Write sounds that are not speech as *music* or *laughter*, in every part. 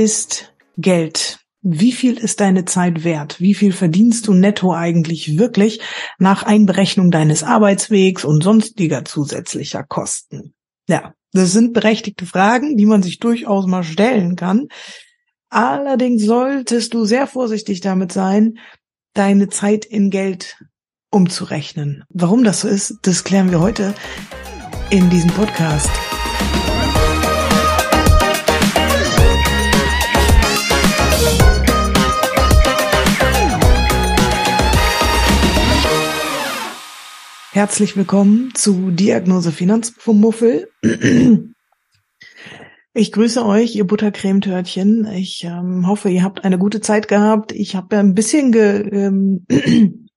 ist Geld? Wie viel ist deine Zeit wert? Wie viel verdienst du netto eigentlich wirklich nach Einberechnung deines Arbeitswegs und sonstiger zusätzlicher Kosten? Ja, das sind berechtigte Fragen, die man sich durchaus mal stellen kann. Allerdings solltest du sehr vorsichtig damit sein, deine Zeit in Geld umzurechnen. Warum das so ist, das klären wir heute in diesem Podcast. Herzlich willkommen zu Diagnose Finanzmuffel. Ich grüße euch, ihr Buttercremetörtchen. Ich ähm, hoffe, ihr habt eine gute Zeit gehabt. Ich habe ein bisschen ge, ähm, *clears throat*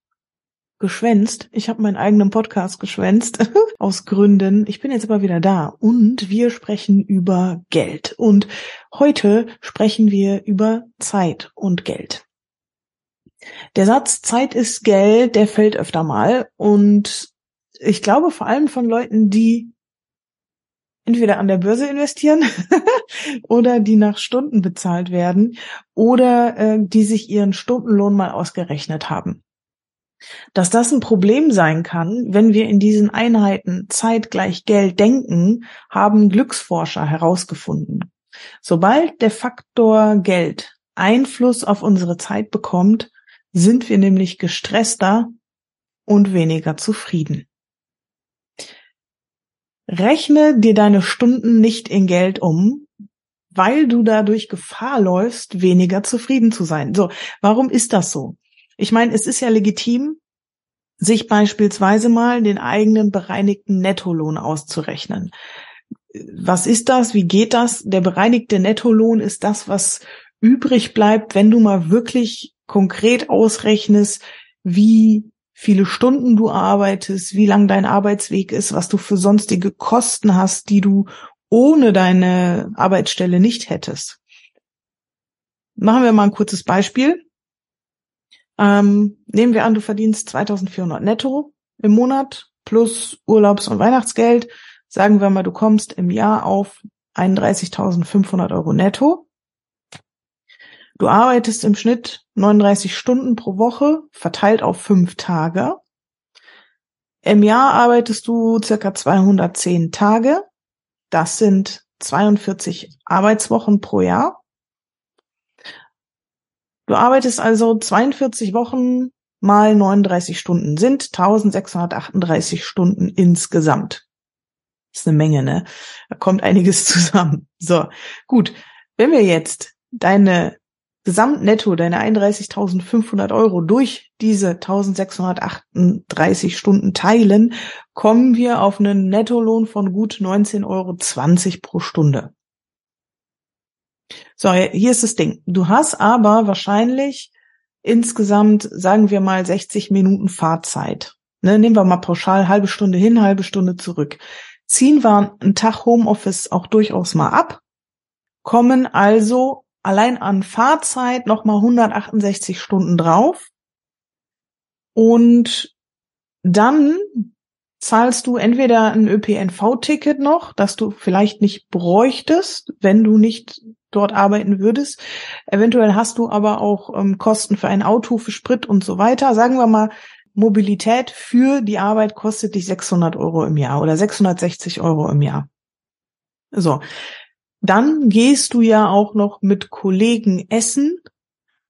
geschwänzt. Ich habe meinen eigenen Podcast geschwänzt *laughs* aus Gründen. Ich bin jetzt aber wieder da und wir sprechen über Geld. Und heute sprechen wir über Zeit und Geld. Der Satz Zeit ist Geld, der fällt öfter mal und ich glaube vor allem von Leuten, die entweder an der Börse investieren *laughs* oder die nach Stunden bezahlt werden oder äh, die sich ihren Stundenlohn mal ausgerechnet haben. Dass das ein Problem sein kann, wenn wir in diesen Einheiten Zeit gleich Geld denken, haben Glücksforscher herausgefunden. Sobald der Faktor Geld Einfluss auf unsere Zeit bekommt, sind wir nämlich gestresster und weniger zufrieden. Rechne dir deine Stunden nicht in Geld um, weil du dadurch Gefahr läufst, weniger zufrieden zu sein. So, warum ist das so? Ich meine, es ist ja legitim, sich beispielsweise mal den eigenen bereinigten Nettolohn auszurechnen. Was ist das? Wie geht das? Der bereinigte Nettolohn ist das, was übrig bleibt, wenn du mal wirklich konkret ausrechnest, wie viele Stunden du arbeitest, wie lang dein Arbeitsweg ist, was du für sonstige Kosten hast, die du ohne deine Arbeitsstelle nicht hättest. Machen wir mal ein kurzes Beispiel. Ähm, nehmen wir an, du verdienst 2400 netto im Monat plus Urlaubs- und Weihnachtsgeld. Sagen wir mal, du kommst im Jahr auf 31.500 Euro netto. Du arbeitest im Schnitt 39 Stunden pro Woche, verteilt auf fünf Tage. Im Jahr arbeitest du circa 210 Tage. Das sind 42 Arbeitswochen pro Jahr. Du arbeitest also 42 Wochen mal 39 Stunden sind 1638 Stunden insgesamt. Das ist eine Menge, ne? Da kommt einiges *laughs* zusammen. So, gut. Wenn wir jetzt deine Gesamtnetto, deine 31.500 Euro durch diese 1638 Stunden teilen, kommen wir auf einen Nettolohn von gut 19,20 Euro pro Stunde. So, hier ist das Ding. Du hast aber wahrscheinlich insgesamt, sagen wir mal, 60 Minuten Fahrzeit. Ne, nehmen wir mal pauschal halbe Stunde hin, halbe Stunde zurück. Ziehen wir einen Tag Homeoffice auch durchaus mal ab, kommen also allein an Fahrzeit nochmal 168 Stunden drauf. Und dann zahlst du entweder ein ÖPNV-Ticket noch, das du vielleicht nicht bräuchtest, wenn du nicht dort arbeiten würdest. Eventuell hast du aber auch ähm, Kosten für ein Auto, für Sprit und so weiter. Sagen wir mal, Mobilität für die Arbeit kostet dich 600 Euro im Jahr oder 660 Euro im Jahr. So, dann gehst du ja auch noch mit Kollegen essen.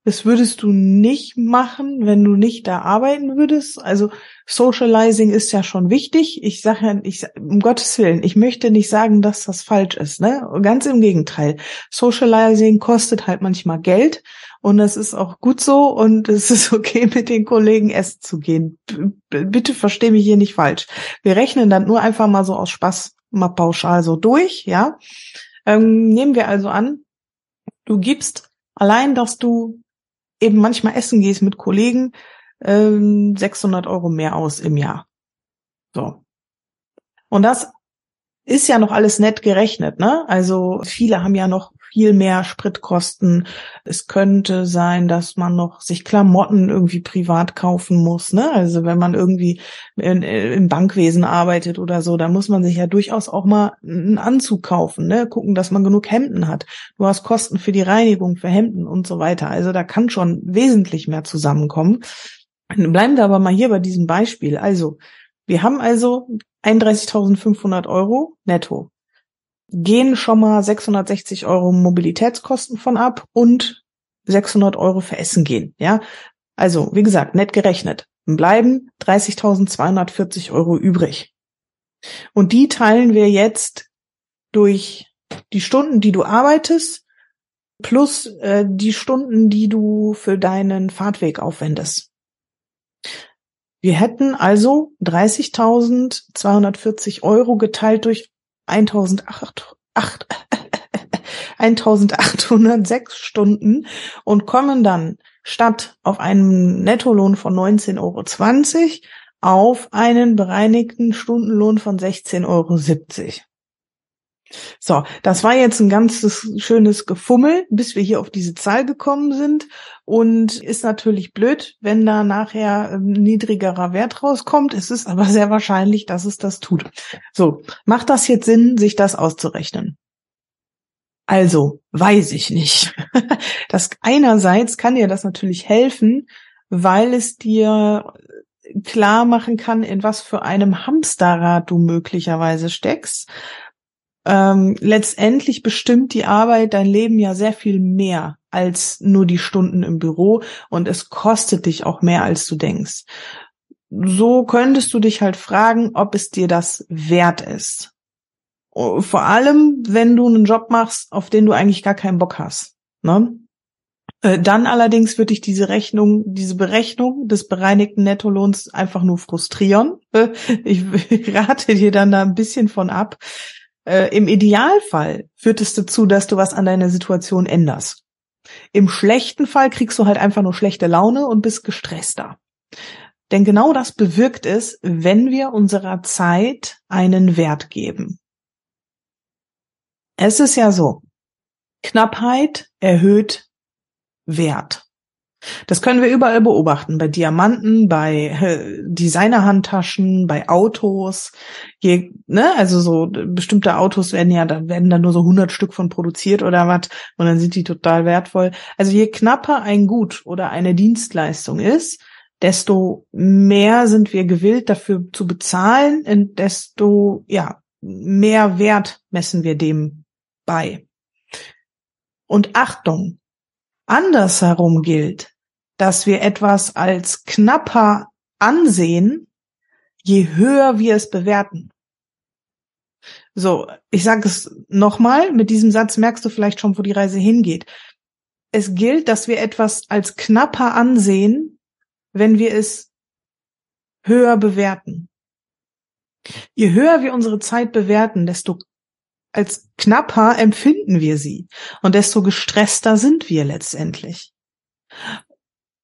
Das würdest du nicht machen, wenn du nicht da arbeiten würdest. Also Socializing ist ja schon wichtig. Ich sage ja, ich, um Gottes Willen, ich möchte nicht sagen, dass das falsch ist. Ne? Ganz im Gegenteil. Socializing kostet halt manchmal Geld und das ist auch gut so und es ist okay, mit den Kollegen essen zu gehen. B bitte versteh mich hier nicht falsch. Wir rechnen dann nur einfach mal so aus Spaß mal pauschal so durch, ja. Ähm, nehmen wir also an, du gibst allein, dass du eben manchmal essen gehst mit Kollegen, ähm, 600 Euro mehr aus im Jahr. So. Und das ist ja noch alles nett gerechnet, ne? Also viele haben ja noch viel mehr Spritkosten. Es könnte sein, dass man noch sich Klamotten irgendwie privat kaufen muss. Ne? Also wenn man irgendwie in, im Bankwesen arbeitet oder so, da muss man sich ja durchaus auch mal einen Anzug kaufen, ne? gucken, dass man genug Hemden hat. Du hast Kosten für die Reinigung, für Hemden und so weiter. Also da kann schon wesentlich mehr zusammenkommen. Bleiben wir aber mal hier bei diesem Beispiel. Also, wir haben also 31.500 Euro netto. Gehen schon mal 660 Euro Mobilitätskosten von ab und 600 Euro für Essen gehen, ja. Also, wie gesagt, nett gerechnet. Bleiben 30.240 Euro übrig. Und die teilen wir jetzt durch die Stunden, die du arbeitest, plus äh, die Stunden, die du für deinen Fahrtweg aufwendest. Wir hätten also 30.240 Euro geteilt durch 1806 *laughs* *laughs* Stunden und kommen dann statt auf einen Nettolohn von 19,20 Euro auf einen bereinigten Stundenlohn von 16,70 Euro. So, das war jetzt ein ganzes schönes Gefummel, bis wir hier auf diese Zahl gekommen sind. Und ist natürlich blöd, wenn da nachher ein ähm, niedrigerer Wert rauskommt. Es ist aber sehr wahrscheinlich, dass es das tut. So, macht das jetzt Sinn, sich das auszurechnen? Also, weiß ich nicht. *laughs* Das einerseits kann dir das natürlich helfen, weil es dir klar machen kann, in was für einem Hamsterrad du möglicherweise steckst ähm, letztendlich bestimmt die Arbeit dein Leben ja sehr viel mehr als nur die Stunden im Büro und es kostet dich auch mehr, als du denkst. So könntest du dich halt fragen, ob es dir das wert ist. Vor allem, wenn du einen Job machst, auf den du eigentlich gar keinen Bock hast. Ne? Äh, dann allerdings würde ich diese Rechnung, diese Berechnung des bereinigten Nettolohns einfach nur frustrieren. *laughs* Ich *laughs* rate dir dann da ein bisschen von ab. Äh, Im Idealfall führt es dazu, dass du was an deiner Situation änderst. Im schlechten Fall kriegst du halt einfach nur schlechte Laune und bist gestresster. Denn genau das bewirkt es, wenn wir unserer Zeit einen Wert geben. Es ist ja so, Knappheit erhöht Wert. Das können wir überall beobachten, bei Diamanten, bei Designerhandtaschen, bei Autos. Je, ne, also so bestimmte Autos werden ja, da werden da nur so 100 Stück von produziert oder was und dann sind die total wertvoll. Also je knapper ein Gut oder eine Dienstleistung ist, desto mehr sind wir gewillt dafür zu bezahlen und desto ja mehr Wert messen wir dem bei. Und Achtung, andersherum gilt, dass wir etwas als knapper ansehen, je höher wir es bewerten. So, ich sage es nochmal, mit diesem Satz merkst du vielleicht schon, wo die Reise hingeht. Es gilt, dass wir etwas als knapper ansehen, wenn wir es höher bewerten. Je höher wir unsere Zeit bewerten, desto als knapper empfinden wir sie und desto gestresster sind wir letztendlich.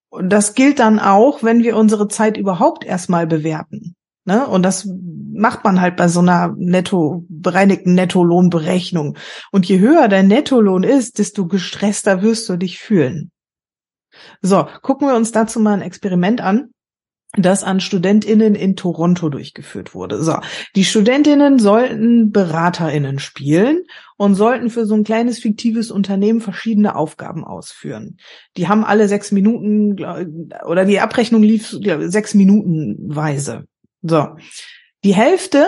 Und das gilt dann auch, wenn wir unsere Zeit überhaupt erstmal bewerten. Ne? Und das macht man halt bei so einer netto, bereinigten Nettolohnberechnung. Und je höher dein Nettolohn ist, desto gestresster wirst du dich fühlen. So, gucken wir uns dazu mal ein Experiment an das an Studentinnen in Toronto durchgeführt wurde. So, die Studentinnen sollten Beraterinnen spielen und sollten für so ein kleines fiktives Unternehmen verschiedene Aufgaben ausführen. Die haben alle sechs Minuten oder die Abrechnung lief sechs Minuten weise. So, die Hälfte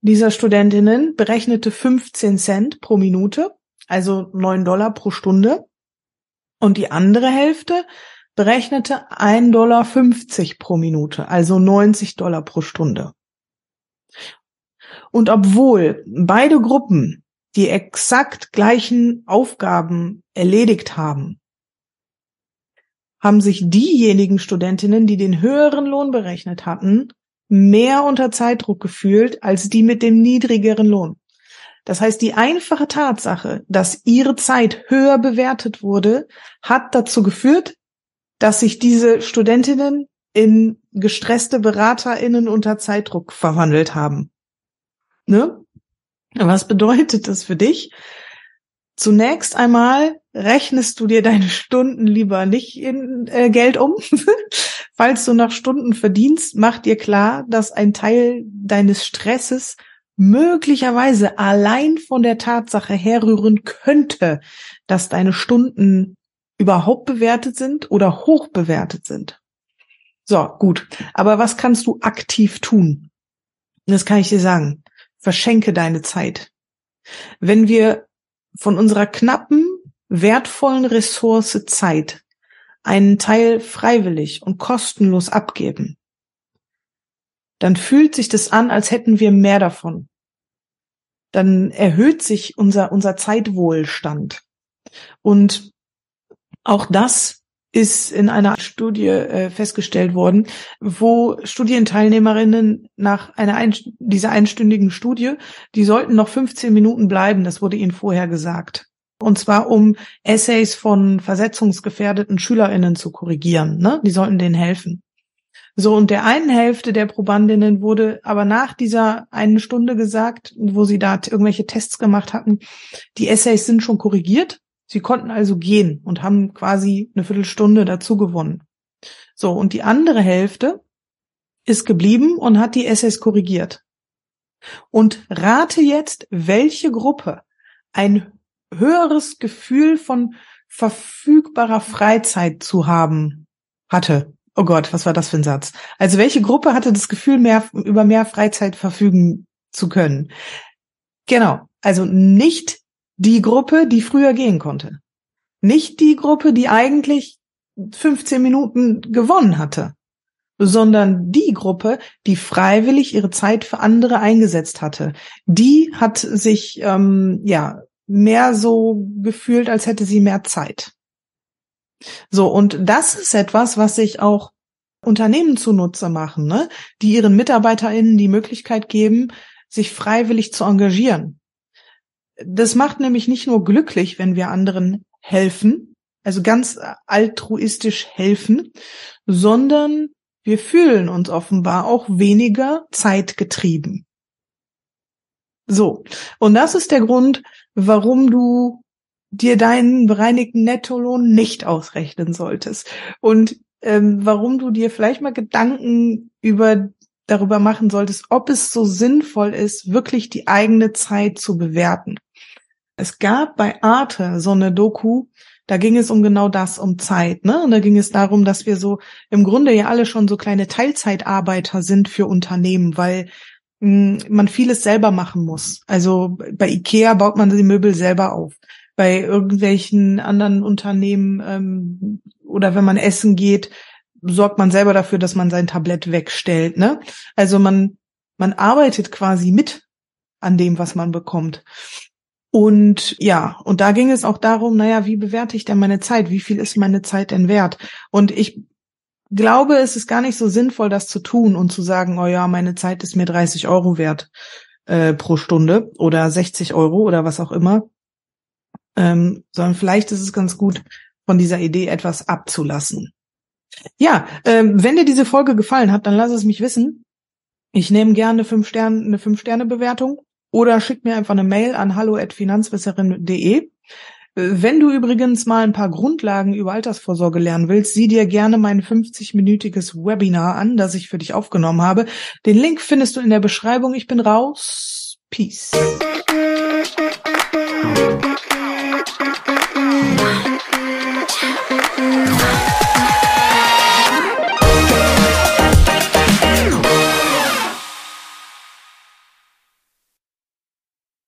dieser Studentinnen berechnete 15 Cent pro Minute, also neun Dollar pro Stunde, und die andere Hälfte berechnete 1,50 Dollar pro Minute, also 90 Dollar pro Stunde. Und obwohl beide Gruppen die exakt gleichen Aufgaben erledigt haben, haben sich diejenigen Studentinnen, die den höheren Lohn berechnet hatten, mehr unter Zeitdruck gefühlt als die mit dem niedrigeren Lohn. Das heißt, die einfache Tatsache, dass ihre Zeit höher bewertet wurde, hat dazu geführt, dass sich diese Studentinnen in gestresste BeraterInnen unter Zeitdruck verwandelt haben. Ne? Was bedeutet das für dich? Zunächst einmal rechnest du dir deine Stunden lieber nicht in äh, Geld um. *laughs* Falls du nach Stunden verdienst, mach dir klar, dass ein Teil deines Stresses möglicherweise allein von der Tatsache herrühren könnte, dass deine Stunden überhaupt bewertet sind oder hoch bewertet sind. So, gut. Aber was kannst du aktiv tun? Das kann ich dir sagen. Verschenke deine Zeit. Wenn wir von unserer knappen, wertvollen Ressource Zeit einen Teil freiwillig und kostenlos abgeben, dann fühlt sich das an, als hätten wir mehr davon. Dann erhöht sich unser, unser Zeitwohlstand. Und auch das ist in einer Studie äh, festgestellt worden, wo Studienteilnehmerinnen nach einer ein, dieser einstündigen Studie, die sollten noch 15 Minuten bleiben, das wurde ihnen vorher gesagt. Und zwar um Essays von versetzungsgefährdeten SchülerInnen zu korrigieren. Ne? Die sollten denen helfen. So, und der einen Hälfte der Probandinnen wurde aber nach dieser einen Stunde gesagt, wo sie da irgendwelche Tests gemacht hatten, die Essays sind schon korrigiert Sie konnten also gehen und haben quasi eine Viertelstunde dazu gewonnen. So, und die andere Hälfte ist geblieben und hat die Essays korrigiert. Und rate jetzt, welche Gruppe ein höheres Gefühl von verfügbarer Freizeit zu haben hatte. Oh Gott, was war das für ein Satz? Also welche Gruppe hatte das Gefühl, mehr, über mehr Freizeit verfügen zu können? Genau. Also nicht die Gruppe, die früher gehen konnte. Nicht die Gruppe, die eigentlich 15 Minuten gewonnen hatte, sondern die Gruppe, die freiwillig ihre Zeit für andere eingesetzt hatte. Die hat sich ähm, ja mehr so gefühlt, als hätte sie mehr Zeit. So, und das ist etwas, was sich auch Unternehmen zunutze machen, ne? die ihren MitarbeiterInnen die Möglichkeit geben, sich freiwillig zu engagieren. Das macht nämlich nicht nur glücklich, wenn wir anderen helfen, also ganz altruistisch helfen, sondern wir fühlen uns offenbar auch weniger zeitgetrieben. So. Und das ist der Grund, warum du dir deinen bereinigten Nettolohn nicht ausrechnen solltest. Und ähm, warum du dir vielleicht mal Gedanken über darüber machen solltest, ob es so sinnvoll ist, wirklich die eigene Zeit zu bewerten. Es gab bei Arte so eine Doku, da ging es um genau das, um Zeit, ne? Und da ging es darum, dass wir so im Grunde ja alle schon so kleine Teilzeitarbeiter sind für Unternehmen, weil mh, hm, man vieles selber machen muss. Also bei Ikea baut man die Möbel selber auf. Bei irgendwelchen anderen Unternehmen ähm, oder wenn man essen geht, sorgt man selber dafür, dass man sein Tablett wegstellt. Ne? Also man, man arbeitet quasi mit an dem, was man bekommt. Und ja, und da ging es auch darum, naja, wie bewerte ich denn meine Zeit? Wie viel ist meine Zeit denn wert? Und ich glaube, es ist gar nicht so sinnvoll, das zu tun und zu sagen, oh ja, meine Zeit ist mir 30 Euro wert äh, pro Stunde oder 60 Euro oder was auch immer. Ähm, sondern vielleicht ist es ganz gut, von dieser Idee etwas abzulassen. Ja, ähm, wenn dir diese Folge gefallen hat, dann lass es mich wissen. Ich nehme gerne fünf Sterne, eine fünf Sterne Bewertung oder schick mir einfach eine Mail an hallo@finanzwisserin.de. Wenn du übrigens mal ein paar Grundlagen über Altersvorsorge lernen willst, sieh dir gerne mein 50-minütiges Webinar an, das ich für dich aufgenommen habe. Den Link findest du in der Beschreibung. Ich bin raus. Peace.